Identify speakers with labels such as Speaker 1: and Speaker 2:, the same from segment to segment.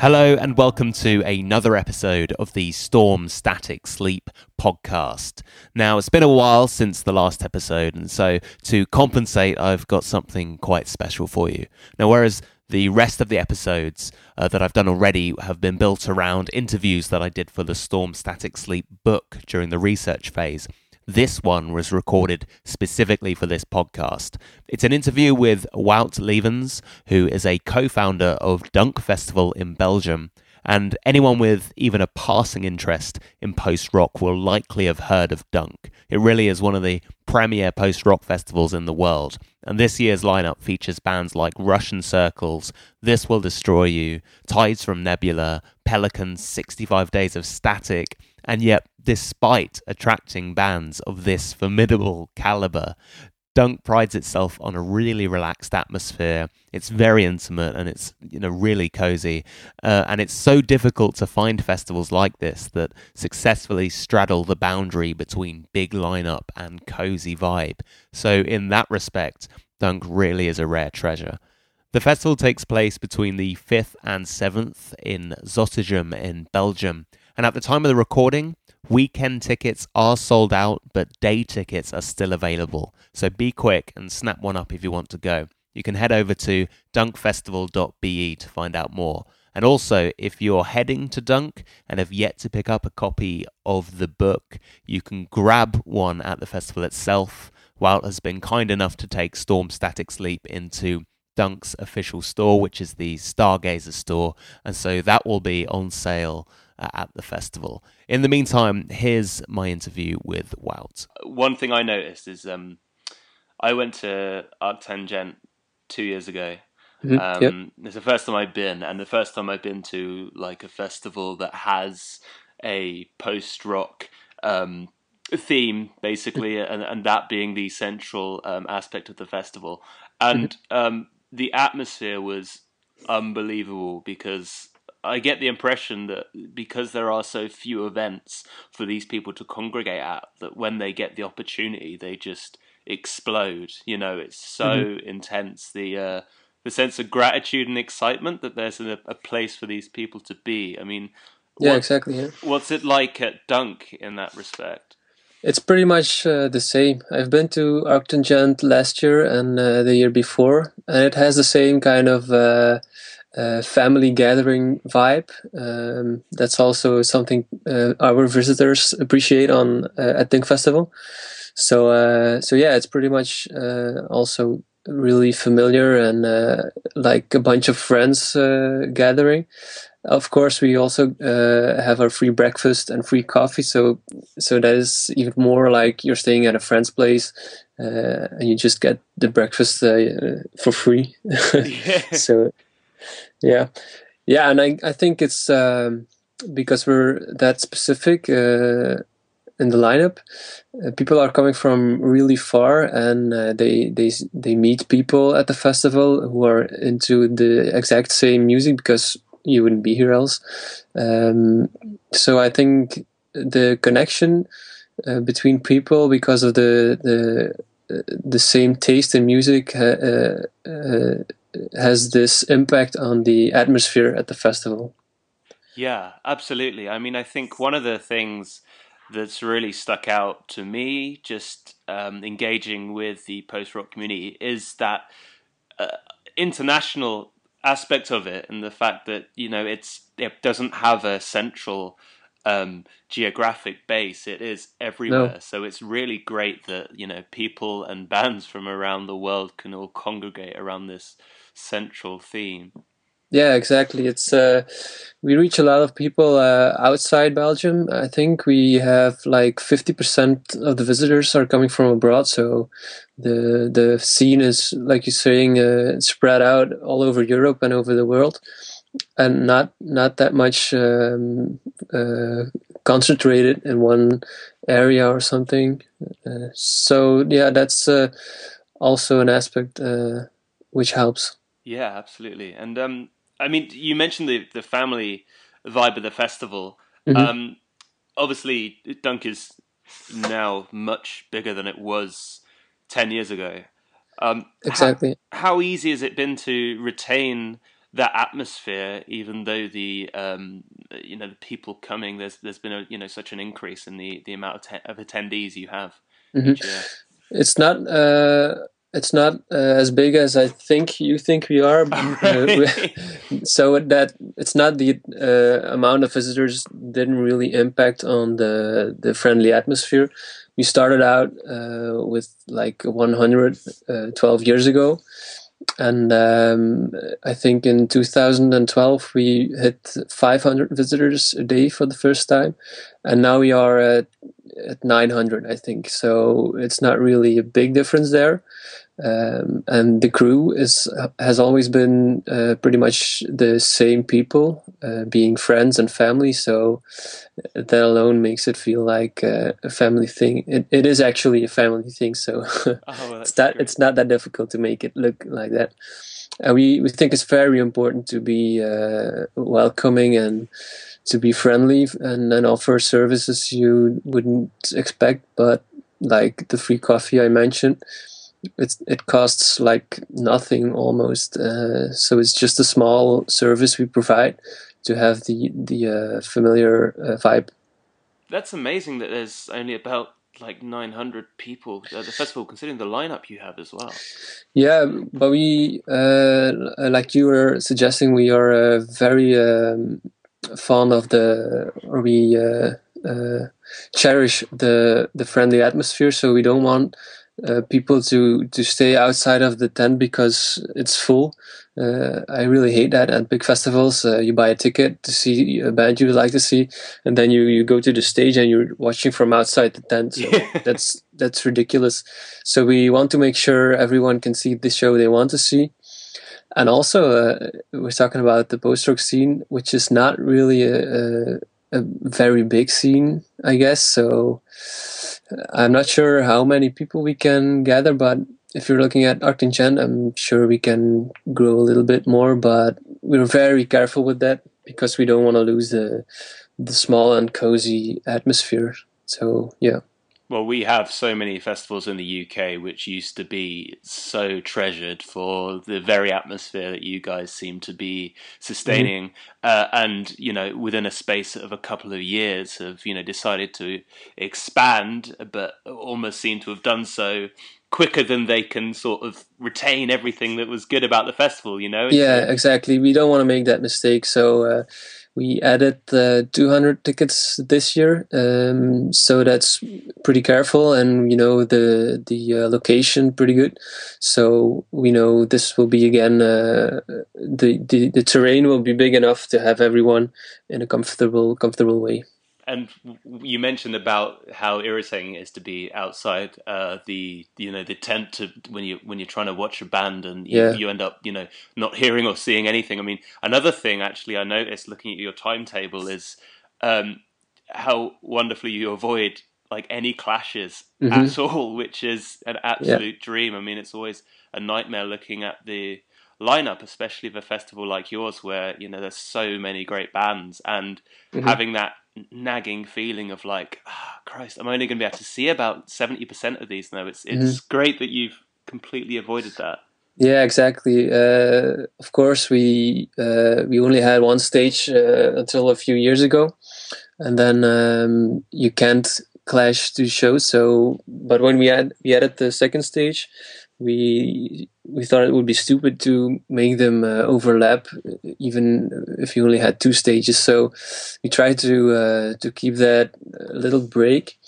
Speaker 1: Hello, and welcome to another episode of the Storm Static Sleep podcast. Now, it's been a while since the last episode, and so to compensate, I've got something quite special for you. Now, whereas the rest of the episodes uh, that I've done already have been built around interviews that I did for the Storm Static Sleep book during the research phase. This one was recorded specifically for this podcast. It's an interview with Wout Levens, who is a co founder of Dunk Festival in Belgium. And anyone with even a passing interest in post rock will likely have heard of Dunk. It really is one of the premier post rock festivals in the world. And this year's lineup features bands like Russian Circles, This Will Destroy You, Tides from Nebula, Pelicans, 65 Days of Static, and yet, despite attracting bands of this formidable caliber, Dunk prides itself on a really relaxed atmosphere. It's very intimate and it's you know really cozy, uh, and it's so difficult to find festivals like this that successfully straddle the boundary between big lineup and cozy vibe. So in that respect, Dunk really is a rare treasure. The festival takes place between the 5th and 7th in Zottegem in Belgium, and at the time of the recording, weekend tickets are sold out, but day tickets are still available. So be quick and snap one up if you want to go. You can head over to dunkfestival.be to find out more. And also, if you're heading to Dunk and have yet to pick up a copy of the book, you can grab one at the festival itself. Wout has been kind enough to take Storm Static Sleep into Dunk's official store, which is the Stargazer store. And so that will be on sale at the festival. In the meantime, here's my interview with Wout.
Speaker 2: One thing I noticed is um, I went to Arctangent two years ago.
Speaker 3: Mhm,
Speaker 2: Um,
Speaker 3: yep.
Speaker 2: It's the first time I've been, and the first time I've been to like a festival that has a post rock um, theme, basically, and, and that being the central um, aspect of the festival. And um, the atmosphere was unbelievable because I get the impression that because there are so few events for these people to congregate at, that when they get the opportunity, they just explode. You know, it's so intense. The uh, the sense of gratitude and excitement that there's a, a place for these people to be. I mean,
Speaker 3: Yeah,
Speaker 2: what-
Speaker 3: exactly. Yeah.
Speaker 2: what's it like at Dunk in that respect?
Speaker 3: It's pretty much uh, the same. I've been to Arctangent last year and uh, the year before, and it has the same kind of uh, uh, family gathering vibe. Um, that's also something uh, our visitors appreciate on uh, at Dunk Festival. So, uh, so yeah, it's pretty much uh, also really familiar and uh, like a bunch of friends uh, gathering. Of course, we also uh, have our free breakfast and free coffee. So, so that is even more like you're staying at a friend's place, uh, and you just get the breakfast uh, for free. So, yeah, yeah, and I I think it's um, because we're that specific uh, in the lineup. Uh, people are coming from really far, and uh, they they they meet people at the festival who are into the exact same music because you wouldn't be here else. Um, so I think the connection uh, between people because of the the uh, the same taste in music uh, has this impact on the atmosphere at the festival.
Speaker 2: Yeah, absolutely. I mean, I think one of the things that's really stuck out to me, just um, engaging with the post rock community, is that uh, international aspect of it, and the fact that you know it's it doesn't have a central um, geographic base. It is everywhere, so it's really great that you know people and bands from around the world can all congregate around this central theme.
Speaker 3: Yeah, exactly. It's uh, we reach a lot of people uh, outside Belgium. I think we have like fifty percent of the visitors are coming from abroad. So the the scene is, like you're saying, uh, spread out all over Europe and over the world, and not not that much um, uh, concentrated in one area or something. Uh, so yeah, that's uh, also an aspect which helps.
Speaker 2: Yeah, absolutely. And um, I mean, you mentioned the the family vibe of the festival.
Speaker 3: Mhm.
Speaker 2: Um, obviously, Dunk is now much bigger than it was ten years ago. Um,
Speaker 3: Exactly.
Speaker 2: How, how easy has it been to retain
Speaker 1: that atmosphere, even though the um, you know the people coming, there's there's been a you know such an increase in the the amount of, te- of attendees you have.
Speaker 3: Mm-hmm. It's not. Uh, it's not uh, as big as I think you think we are.
Speaker 1: Oh,
Speaker 3: so that it's not the uh, amount of visitors didn't really impact on the the friendly atmosphere. We started out uh, with like 100 uh, 12 years ago, and um, I think in 2012 we hit 500 visitors a day for the first time, and now we are at at 900, I think. So it's not really a big difference there. Um, and the crew is has always been uh, pretty much the same people, uh, being friends and family. So that alone makes it feel like uh, a family thing. It, it is actually a family thing. So
Speaker 1: oh,
Speaker 3: it's that it's not that difficult to make it look like that. And we we think it's very important to be uh, welcoming and to be friendly and, and offer services you wouldn't expect, but like the free coffee I mentioned, it's, it costs like nothing almost. Uh, so it's just a small service we provide to have the the uh, familiar uh, vibe.
Speaker 1: That's amazing that there's only about like 900 people at the festival, considering the lineup you have as well.
Speaker 3: Yeah, but we, uh, like you were suggesting, we are uh, very um, fond of the, or we uh, uh, cherish the the friendly atmosphere. So we don't want uh, people to to stay outside of the tent because it's full. Uh, I really hate that at big festivals. Uh, you buy a ticket to see a band you would like to see, and then you, you go to the stage and you're watching from outside the tent. So that's that's ridiculous. So we want to make sure everyone can see the show they want to see, and also uh, we're talking about the post-rock scene, which is not really a, a, a very big scene, I guess. So I'm not sure how many people we can gather, but if you're looking at Arctangent, I'm sure we can grow a little bit more, but we're very careful with that because we don't want to lose the the small and cozy atmosphere. So yeah.
Speaker 1: Well, we have so many festivals in the UK which used to be so treasured for the very atmosphere that you guys seem to be sustaining, mm-hmm. uh, and you know, within a space of a couple of years, have you know decided to expand, but almost seem to have done so quicker than they can sort of retain everything that was good about the festival. You know?
Speaker 3: Yeah, exactly. We don't want to make that mistake, so. Uh, we added uh, 200 tickets this year, um, so that's pretty careful, and you know the the uh, location pretty good. So we know this will be again uh, the, the the terrain will be big enough to have everyone in a comfortable comfortable way
Speaker 1: and you mentioned about how irritating it is to be outside uh, the you know the tent to, when you when you're trying to watch a band and you,
Speaker 3: yeah.
Speaker 1: you, end up you know not hearing or seeing anything. I mean, another thing actually I noticed looking at your timetable is um, how wonderfully you avoid like any clashes mm-hmm. at all, which is an absolute yeah. dream. I mean, it's always a nightmare looking at the lineup, especially of a festival like yours, where you know there's so many great bands, and mm-hmm. having that nagging feeling of like, oh, Christ, I'm only going to be able to see about seventy percent of these now. It's it's mm-hmm. great that you've completely avoided that.
Speaker 3: Yeah, exactly. Uh, of course, we uh, we only had one stage uh, until a few years ago, and then um, you can't clash two shows. So, but when we had we added the second stage, we we thought it would be stupid to make them uh, overlap, even if you only had two stages. So we tried to uh, to keep that little break,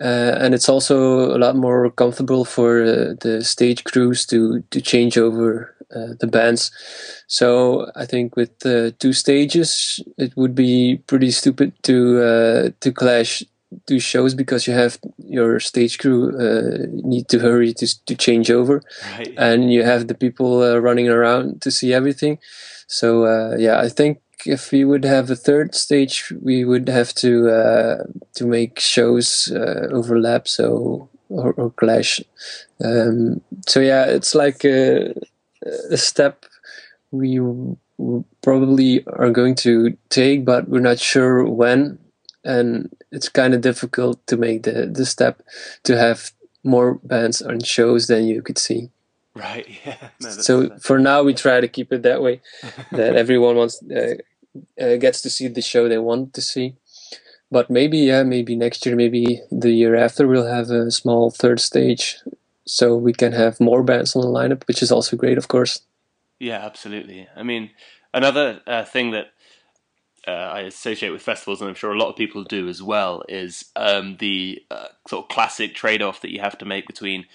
Speaker 3: uh, and it's also a lot more comfortable for uh, the stage crews to to change over uh, the bands. So I think with two stages, it would be pretty stupid to uh, to clash do shows because you have your stage crew uh, need to hurry to to change over,
Speaker 1: right.
Speaker 3: and you have the people uh, running around to see everything. So uh, yeah, I think if we would have a third stage, we would have to uh, to make shows uh, overlap so or, or clash. Um, so yeah, it's like a, a step we probably are going to take, but we're not sure when and it's kind of difficult to make the the step to have more bands on shows than you could see.
Speaker 1: Right. Yeah. No,
Speaker 3: so for now, we try to keep it that way, that everyone wants uh, uh, gets to see the show they want to see. But maybe, yeah, maybe next year, maybe the year after, we'll have a small third stage, so we can have more bands on the lineup, which is also great, of course.
Speaker 1: Yeah, absolutely. I mean, another uh, thing that uh, I associate with festivals, and I'm sure a lot of people do as well, is um, the uh, sort of classic trade-off that you have to make between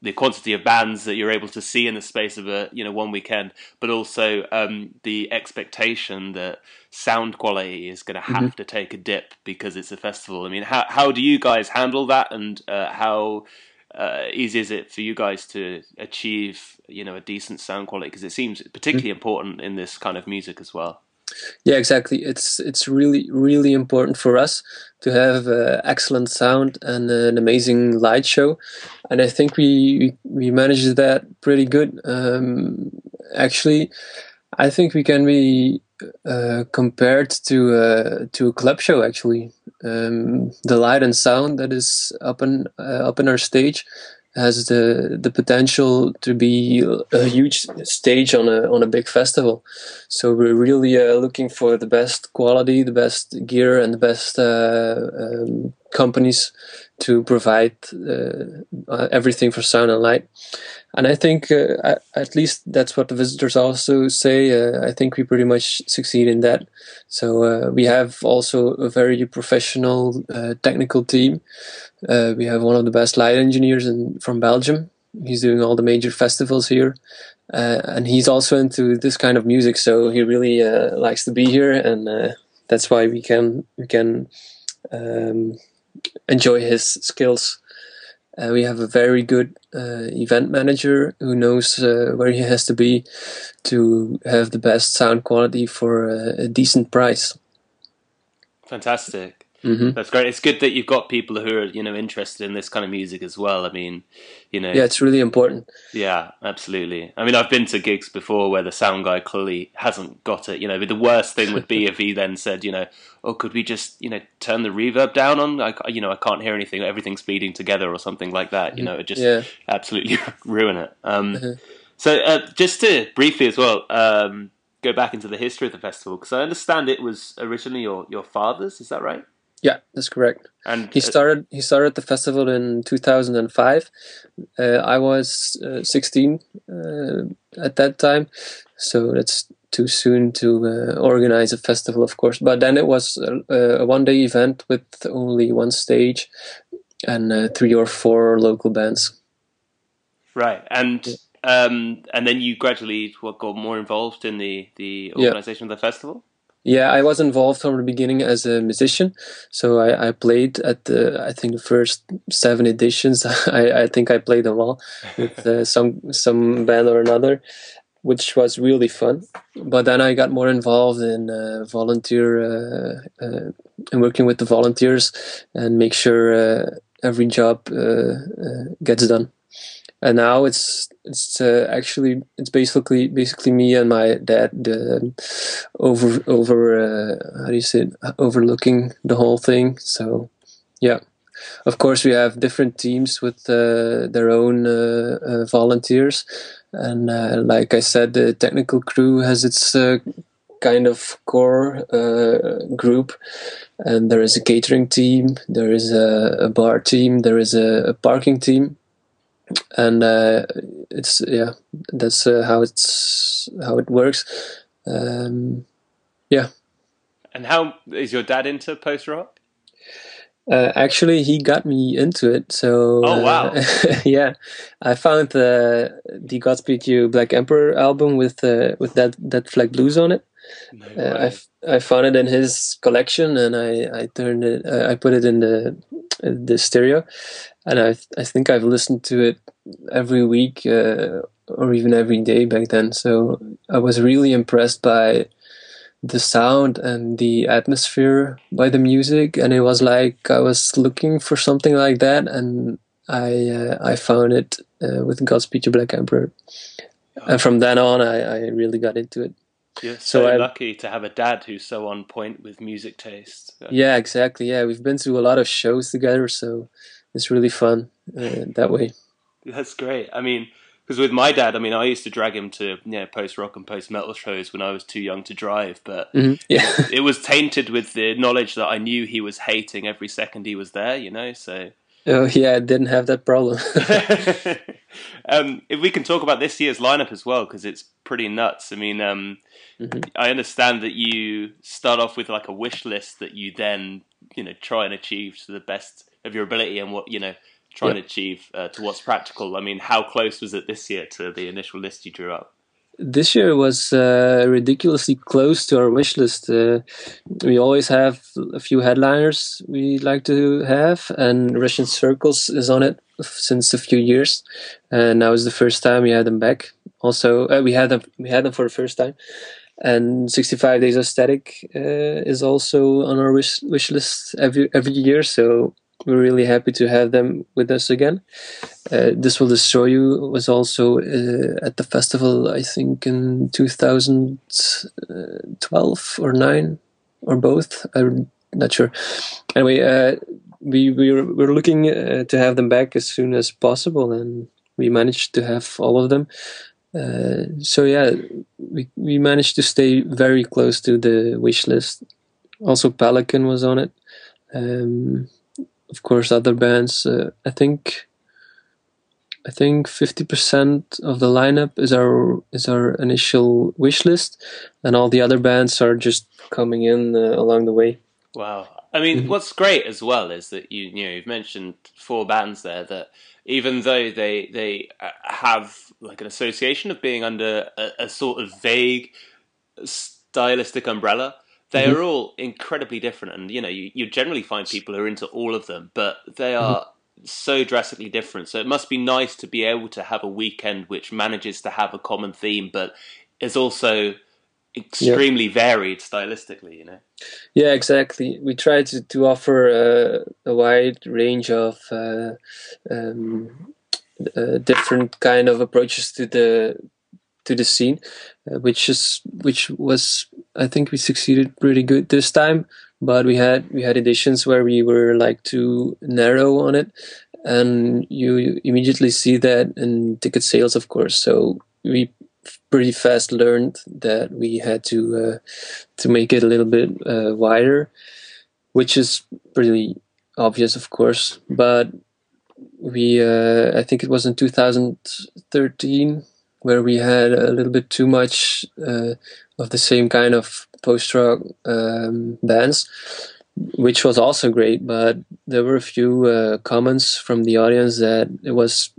Speaker 1: the quantity of bands that you're able to see in the space of a you know one weekend, but also um, the expectation that sound quality is going to have mm-hmm. to take a dip because it's a festival. I mean, how how do you guys handle that, and uh, how uh, easy is it for you guys to achieve you know a decent sound quality? Because it seems particularly mm-hmm. important in this kind of music as well.
Speaker 3: Yeah, exactly. It's it's really really important for us to have uh, excellent sound and uh, an amazing light show, and I think we we managed that pretty good. Um, actually, I think we can be uh, compared to uh, to a club show. Actually, um, the light and sound that is up in uh, up in our stage has the the potential to be a huge stage on a on a big festival. So we're really uh, looking for the best quality, the best gear, and the best uh, um, companies to provide uh, everything for sound and light. And I think uh, at least that's what the visitors also say. Uh, I think we pretty much succeed in that. So uh, we have also a very professional technical team uh, we have one of the best light engineers in, from Belgium. He's doing all the major festivals here, uh, and he's also into this kind of music. So he really uh, likes to be here, and uh, that's why we can we can um, enjoy his skills. Uh, we have a very good uh, event manager who knows where he has to be to have the best sound quality for a decent price.
Speaker 1: Fantastic. Mm-hmm. That's great. It's good that you've got people who are you know interested in this kind of music as well. I mean, you know,
Speaker 3: yeah, it's really important.
Speaker 1: Yeah, absolutely. I mean, I've been to gigs before where the sound guy clearly hasn't got it. You know, but the worst thing would be if he then said, you know, oh, could we just you know turn the reverb down on? I, you know, I can't hear anything. Everything's bleeding together or something like that. You know, it just yeah. absolutely ruin it. Um, uh-huh. So uh, just to briefly as well. Um, go back into the history of the festival because I understand it was originally your, your father's. Is that right?
Speaker 3: Yeah, that's correct. And he started he started the festival in 2005. Uh, I was uh, 16 uh, at that time, so that's too soon to uh, organize a festival, of course. But then it was a, a one day event with only one stage and uh, three or four local bands.
Speaker 1: Right, and. Yeah. Um, and then you gradually what, got more involved in the, the organization yeah. of the festival.
Speaker 3: Yeah, I was involved from the beginning as a musician. So I, I played at the, I think the first seven editions. I, I think I played them all with uh, some some band or another, which was really fun. But then I got more involved in uh, volunteer uh, uh and working with the volunteers and make sure uh, every job uh, gets done and now it's it's uh, actually it's basically basically me and my dad over over uh, how do you say it? overlooking the whole thing. So yeah. Of course we have different teams with uh, their own uh, uh, volunteers. And uh, like i said the technical crew has its kind of core group. And there is a catering team. There is a, a bar team. There is a, a parking team and uh, it's yeah that's uh, how it's how it works. Um, yeah.
Speaker 1: And how is your dad into post rock
Speaker 3: uh, actually he got me into it so
Speaker 1: oh wow.
Speaker 3: yeah. I found the the godspeed you black emperor album with uh, with that Dead Flag Blues on it no uh, I, I found it in his collection and I, I turned it I put it in the the stereo. And I I think I've listened to it every week uh, or even every day back then. So I was really impressed by the sound and the atmosphere by the music, and it was like I was looking for something like that, and I uh, I found it uh, with Godspeed You Black Emperor, and from then on I, I really got into it.
Speaker 1: You're so, so lucky to have a dad who's so on point with music taste.
Speaker 3: Yeah, exactly. Yeah, we've been to a lot of shows together, so it's really fun uh, that way.
Speaker 1: That's great. I mean, because with my dad, I mean, I used to drag him to you know, post rock and post metal shows when I was too young to drive, but
Speaker 3: mm-hmm. yeah.
Speaker 1: it was tainted with the knowledge that I knew he was hating every second he was there. You know, so.
Speaker 3: Oh yeah, I didn't have that problem.
Speaker 1: um, if we can talk about this year's lineup as well, because it's pretty nuts. I mean, um, mm-hmm. I understand that you start off with like a wish list that you then you know try and achieve to the best of your ability and what you know try and achieve uh, to what's practical. I mean, how close was it this year to the initial list you drew up?
Speaker 3: This year was uh, ridiculously close to our wish list. Uh, we always have a few headliners we like to have, and Russian Circles is on it since a few years, and now is the first time we had them back. Also, uh, we had them we had them for the first time, and 65 Days of Static uh, is also on our wish, wish list every every year. So we're really happy to have them with us again. Uh, this will destroy you was also uh, at the festival, I think in 2012 or nine or both. I'm not sure. Anyway, uh, we we were, we are looking uh, to have them back as soon as possible, and we managed to have all of them. Uh, so yeah, we we managed to stay very close to the wish list. Also, Pelican was on it. Um, of course, other bands. Uh, I think I think fifty percent of the lineup is our is our initial wish list, and all the other bands are just coming in uh, along the way.
Speaker 1: Wow. I mean, mm-hmm. what's great as well is that you you know you've mentioned four bands there that even though they they uh, have like an association of being under a, a sort of vague stylistic umbrella, they mm-hmm. are all incredibly different. And you know you, you generally find people who are into all of them, but they are. Mm-hmm. So drastically different. So it must be nice to be able to have a weekend which manages to have a common theme, but is also extremely yeah. varied stylistically, you know.
Speaker 3: Yeah, exactly. We try to to offer uh, a wide range of uh, um, uh, different kind of approaches to the to the scene, uh, which is which was I think we succeeded pretty good this time. But we had we had editions where we were like too narrow on it, and you immediately see that in ticket sales, of course. So we pretty fast learned that we had to uh, to make it a little bit uh, wider, which is pretty obvious, of course. But we, uh, I think it was in 2013 where we had a little bit too much uh, of the same kind of post rock um, bands. Which was also great, but there were a few uh, comments from the audience that it was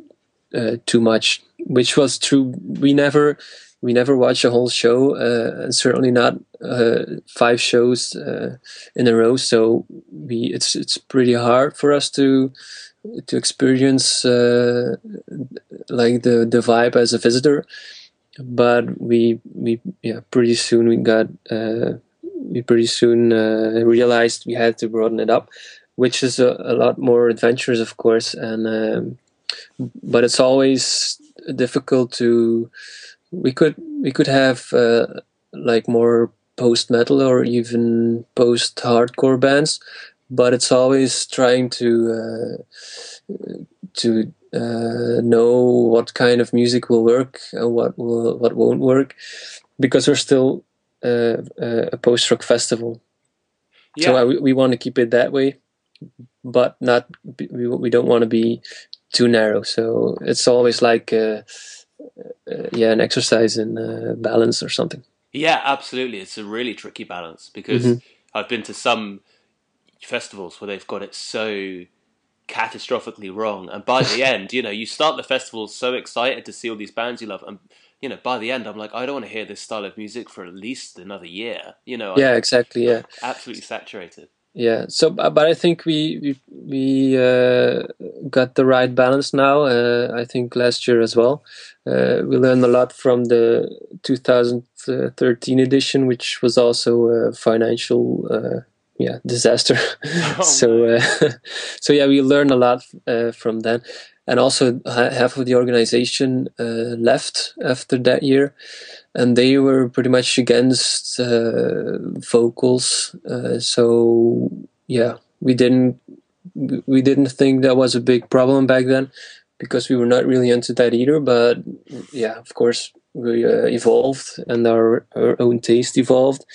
Speaker 3: uh, too much, which was true. We never we never watch a whole show, uh, and certainly not uh, five shows uh, in a row. So we it's it's pretty hard for us to to experience uh, like the the vibe as a visitor. But we we yeah pretty soon we got uh, we pretty soon realized we had to broaden it up, which is a, a lot more adventurous, of course, and. Um, but it's always difficult to we could we could have uh, like more post metal or even post hardcore bands but it's always trying to uh, to uh, know what kind of music will work and what will what won't work because we're still uh, a post rock festival yeah. so we, we want to keep it that way but not we, we don't want to be too narrow. So it's always like uh, uh, yeah, an exercise in uh, balance or something.
Speaker 1: Yeah, absolutely. It's a really tricky balance because mm-hmm. I've been to some festivals where they've got it so catastrophically wrong, and by the end, you know, you start the festival so excited to see all these bands you love, and you know, by the end, I'm like, I don't want to hear this style of music for at least another year. You know,
Speaker 3: yeah, I'm exactly, yeah,
Speaker 1: absolutely saturated.
Speaker 3: Yeah so but i think we we, we uh, got the right balance now uh, i think last year as well. Uh, we learned a lot from the 2013 edition which was also a financial uh, yeah disaster oh, so uh, so yeah we learned a lot uh, from then and also half of the organization left after that year and they were pretty much against uh, vocals. Uh, so yeah, we didn't we didn't think that was a big problem back then. because we were not really into that either. But yeah, of course, we uh, evolved and our, our own taste evolved.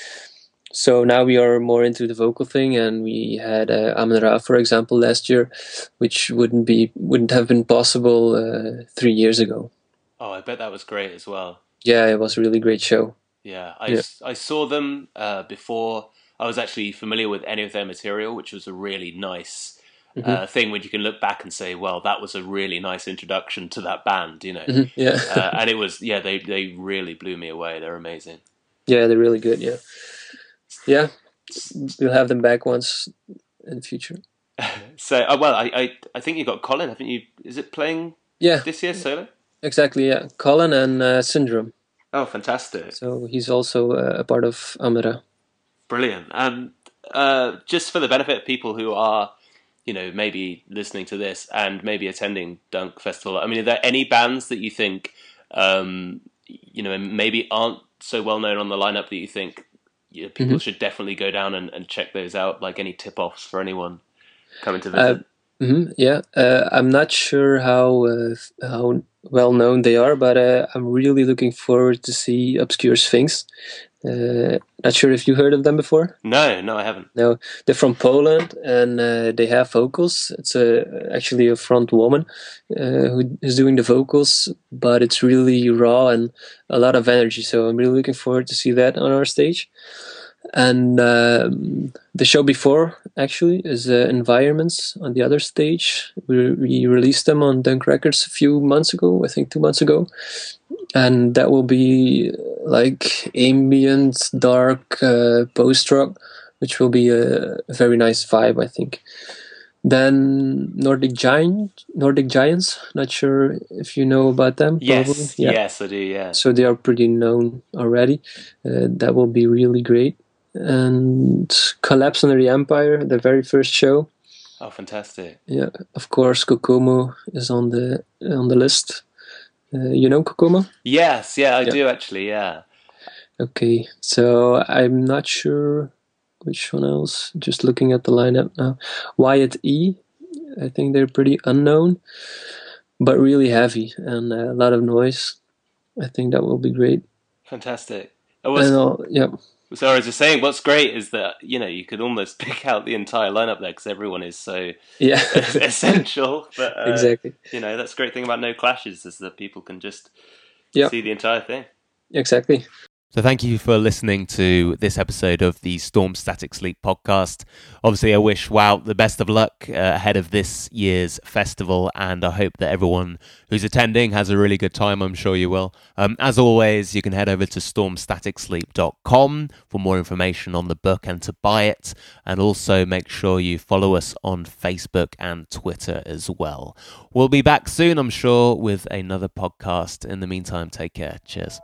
Speaker 3: So now we are more into the vocal thing, and we had uh, Amenra, for example, last year, which wouldn't be wouldn't have been possible uh, three years ago.
Speaker 1: Oh, I bet that was great as well.
Speaker 3: Yeah, it was a really great show.
Speaker 1: Yeah, I, yeah. I saw them uh, before. I was actually familiar with any of their material, which was a really nice mm-hmm. uh, thing when you can look back and say, "Well, that was a really nice introduction to that band," you know.
Speaker 3: Mm-hmm. Yeah,
Speaker 1: uh, and it was yeah, they they really blew me away. They're amazing.
Speaker 3: Yeah, they're really good. Yeah, yeah, we'll have them back once in the future.
Speaker 1: so, uh, well, I, I I think you got Colin, haven't you? Is it playing?
Speaker 3: Yeah,
Speaker 1: this year solo.
Speaker 3: Exactly. Yeah, Colin and uh, Syndrome.
Speaker 1: Oh, fantastic!
Speaker 3: So he's also uh, a part of Amenra.
Speaker 1: Brilliant. And uh, just for the benefit of people who are, you know, maybe listening to this and maybe attending Dunk Festival, I mean, are there any bands that you think, um, you know, maybe aren't so well known on the lineup that you think you know, people mm-hmm. should definitely go down and, and, check those out? Like any tip offs for anyone coming to visit?
Speaker 3: Uh, mm-hmm, yeah, uh, I'm not sure how uh, how well known they are, but uh, I'm really looking forward to see Obscure Sphinx. Uh, not sure if you heard of them before.
Speaker 1: No, no, I haven't.
Speaker 3: No, they're from Poland and uh, they have vocals. It's a, actually a front woman uh, who is doing the vocals, but it's really raw and a lot of energy. So I'm really looking forward to see that on our stage. And um, the show before actually is uh, Environments on the other stage. We, we released them on Dunk Records a few months ago, I think two months ago, and that will be like ambient, dark uh, post rock, which will be a, very nice vibe, I think. Then Nordic Giant, Nordic Giants. Not sure if you know about them.
Speaker 1: Yes, yeah. yes, I do. Yeah.
Speaker 3: So they are pretty known already. Uh, that will be really great. And Collapse Under the Empire, the very first show.
Speaker 1: Oh, fantastic!
Speaker 3: Yeah, of course, Kokomo is on the on the list. Uh, you know Kokomo?
Speaker 1: Yes, yeah, I yeah. do actually. Yeah.
Speaker 3: Okay, so I'm not sure which one else. Just looking at the lineup now. Wyatt E. I think they're pretty unknown, but really heavy and a lot of noise. I think that will be great.
Speaker 1: Fantastic.
Speaker 3: I was, and, yeah.
Speaker 1: So I was just saying, what's great is that you know you could almost pick out the entire lineup there because everyone is so
Speaker 3: yeah
Speaker 1: essential. But
Speaker 3: uh, exactly,
Speaker 1: you know that's the great thing about no clashes is that people can just yep. see the entire thing.
Speaker 3: Exactly.
Speaker 4: So, thank you for listening to this episode of the Storm Static Sleep podcast. Obviously, I wish Wout the best of luck uh, ahead of this year's festival, and I hope that everyone who's attending has a really good time. I'm sure you will. Um, as always, you can head over to stormstaticsleep.com for more information on the book and to buy it, and also make sure you follow us on Facebook and Twitter as well. We'll be back soon, I'm sure, with another podcast. In the meantime, take care. Cheers.